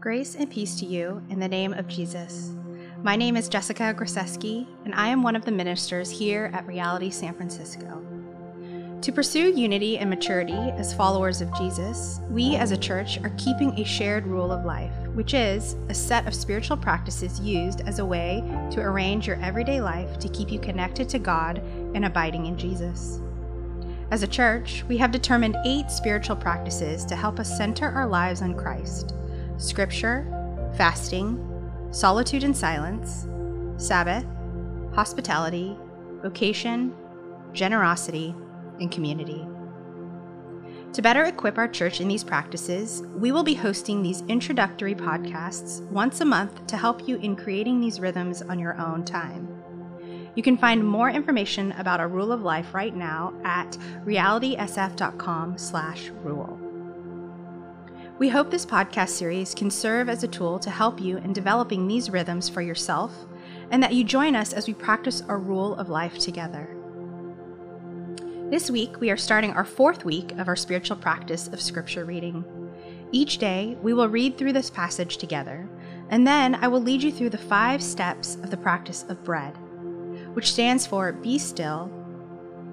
Grace and peace to you in the name of Jesus. My name is Jessica Grzeski, and I am one of the ministers here at Reality San Francisco. To pursue unity and maturity as followers of Jesus, we as a church are keeping a shared rule of life, which is a set of spiritual practices used as a way to arrange your everyday life to keep you connected to God and abiding in Jesus. As a church, we have determined eight spiritual practices to help us center our lives on Christ scripture, fasting, solitude and silence, Sabbath, hospitality, vocation, generosity, and community. To better equip our church in these practices, we will be hosting these introductory podcasts once a month to help you in creating these rhythms on your own time. You can find more information about our rule of life right now at realitysf.com/rule. We hope this podcast series can serve as a tool to help you in developing these rhythms for yourself and that you join us as we practice our rule of life together. This week, we are starting our fourth week of our spiritual practice of scripture reading. Each day, we will read through this passage together, and then I will lead you through the five steps of the practice of bread, which stands for be still,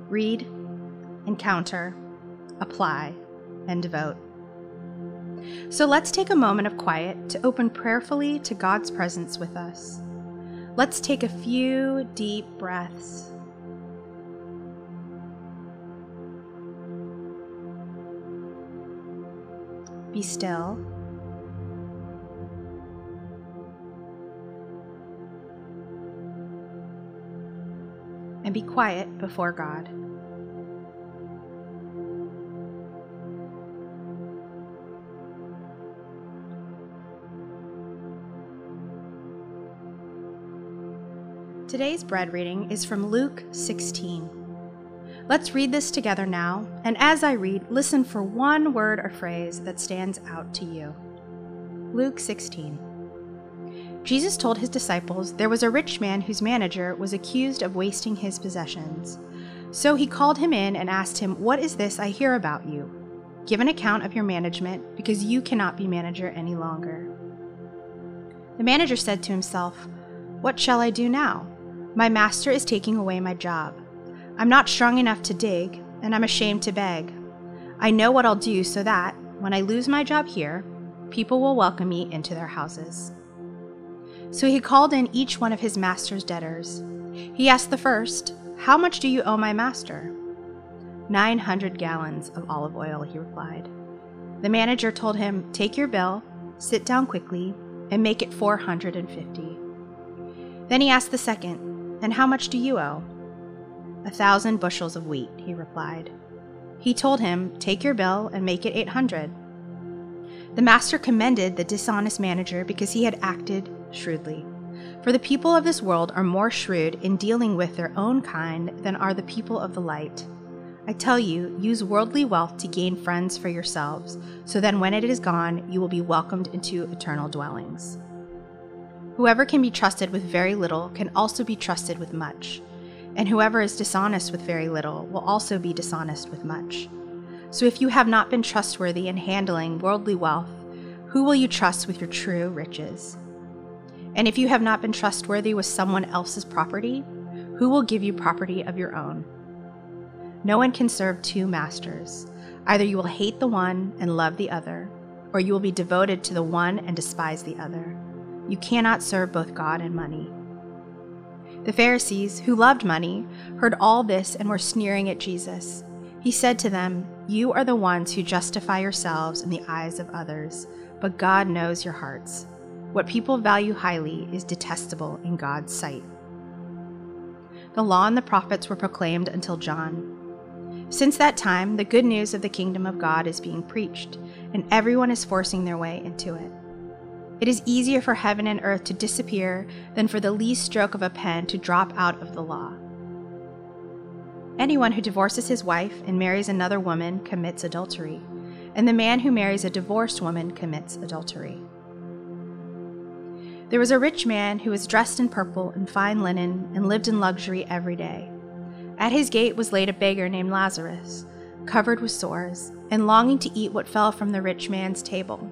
read, encounter, apply, and devote. So let's take a moment of quiet to open prayerfully to God's presence with us. Let's take a few deep breaths. Be still. And be quiet before God. Today's bread reading is from Luke 16. Let's read this together now, and as I read, listen for one word or phrase that stands out to you. Luke 16. Jesus told his disciples there was a rich man whose manager was accused of wasting his possessions. So he called him in and asked him, What is this I hear about you? Give an account of your management, because you cannot be manager any longer. The manager said to himself, What shall I do now? My master is taking away my job. I'm not strong enough to dig, and I'm ashamed to beg. I know what I'll do so that, when I lose my job here, people will welcome me into their houses. So he called in each one of his master's debtors. He asked the first, How much do you owe my master? Nine hundred gallons of olive oil, he replied. The manager told him, Take your bill, sit down quickly, and make it four hundred and fifty. Then he asked the second, and how much do you owe? A thousand bushels of wheat, he replied. He told him, Take your bill and make it eight hundred. The master commended the dishonest manager because he had acted shrewdly. For the people of this world are more shrewd in dealing with their own kind than are the people of the light. I tell you, use worldly wealth to gain friends for yourselves, so then when it is gone, you will be welcomed into eternal dwellings. Whoever can be trusted with very little can also be trusted with much, and whoever is dishonest with very little will also be dishonest with much. So if you have not been trustworthy in handling worldly wealth, who will you trust with your true riches? And if you have not been trustworthy with someone else's property, who will give you property of your own? No one can serve two masters. Either you will hate the one and love the other, or you will be devoted to the one and despise the other. You cannot serve both God and money. The Pharisees, who loved money, heard all this and were sneering at Jesus. He said to them, You are the ones who justify yourselves in the eyes of others, but God knows your hearts. What people value highly is detestable in God's sight. The law and the prophets were proclaimed until John. Since that time, the good news of the kingdom of God is being preached, and everyone is forcing their way into it. It is easier for heaven and earth to disappear than for the least stroke of a pen to drop out of the law. Anyone who divorces his wife and marries another woman commits adultery, and the man who marries a divorced woman commits adultery. There was a rich man who was dressed in purple and fine linen and lived in luxury every day. At his gate was laid a beggar named Lazarus, covered with sores, and longing to eat what fell from the rich man's table.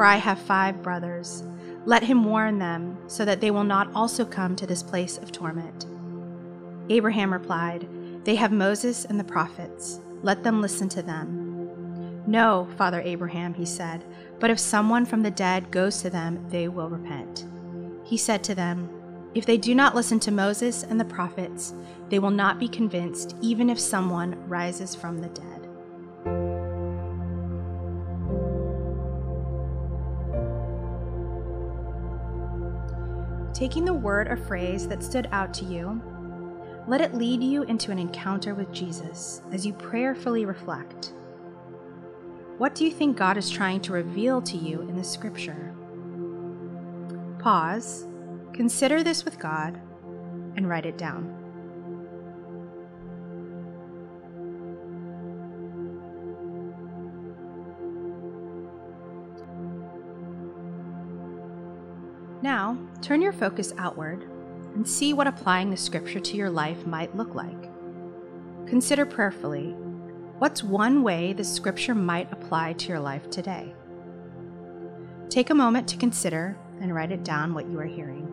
for I have five brothers. Let him warn them, so that they will not also come to this place of torment. Abraham replied, They have Moses and the prophets. Let them listen to them. No, Father Abraham, he said, but if someone from the dead goes to them, they will repent. He said to them, If they do not listen to Moses and the prophets, they will not be convinced, even if someone rises from the dead. Taking the word or phrase that stood out to you, let it lead you into an encounter with Jesus as you prayerfully reflect. What do you think God is trying to reveal to you in the scripture? Pause, consider this with God, and write it down. Now, turn your focus outward and see what applying the scripture to your life might look like. Consider prayerfully What's one way the scripture might apply to your life today? Take a moment to consider and write it down what you are hearing.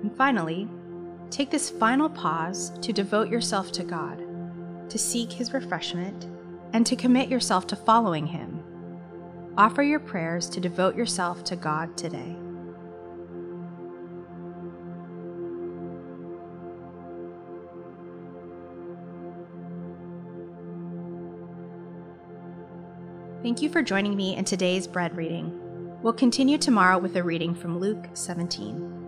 And finally, take this final pause to devote yourself to God, to seek His refreshment, and to commit yourself to following Him Offer your prayers to devote yourself to God today. Thank you for joining me in today's bread reading. We'll continue tomorrow with a reading from Luke 17.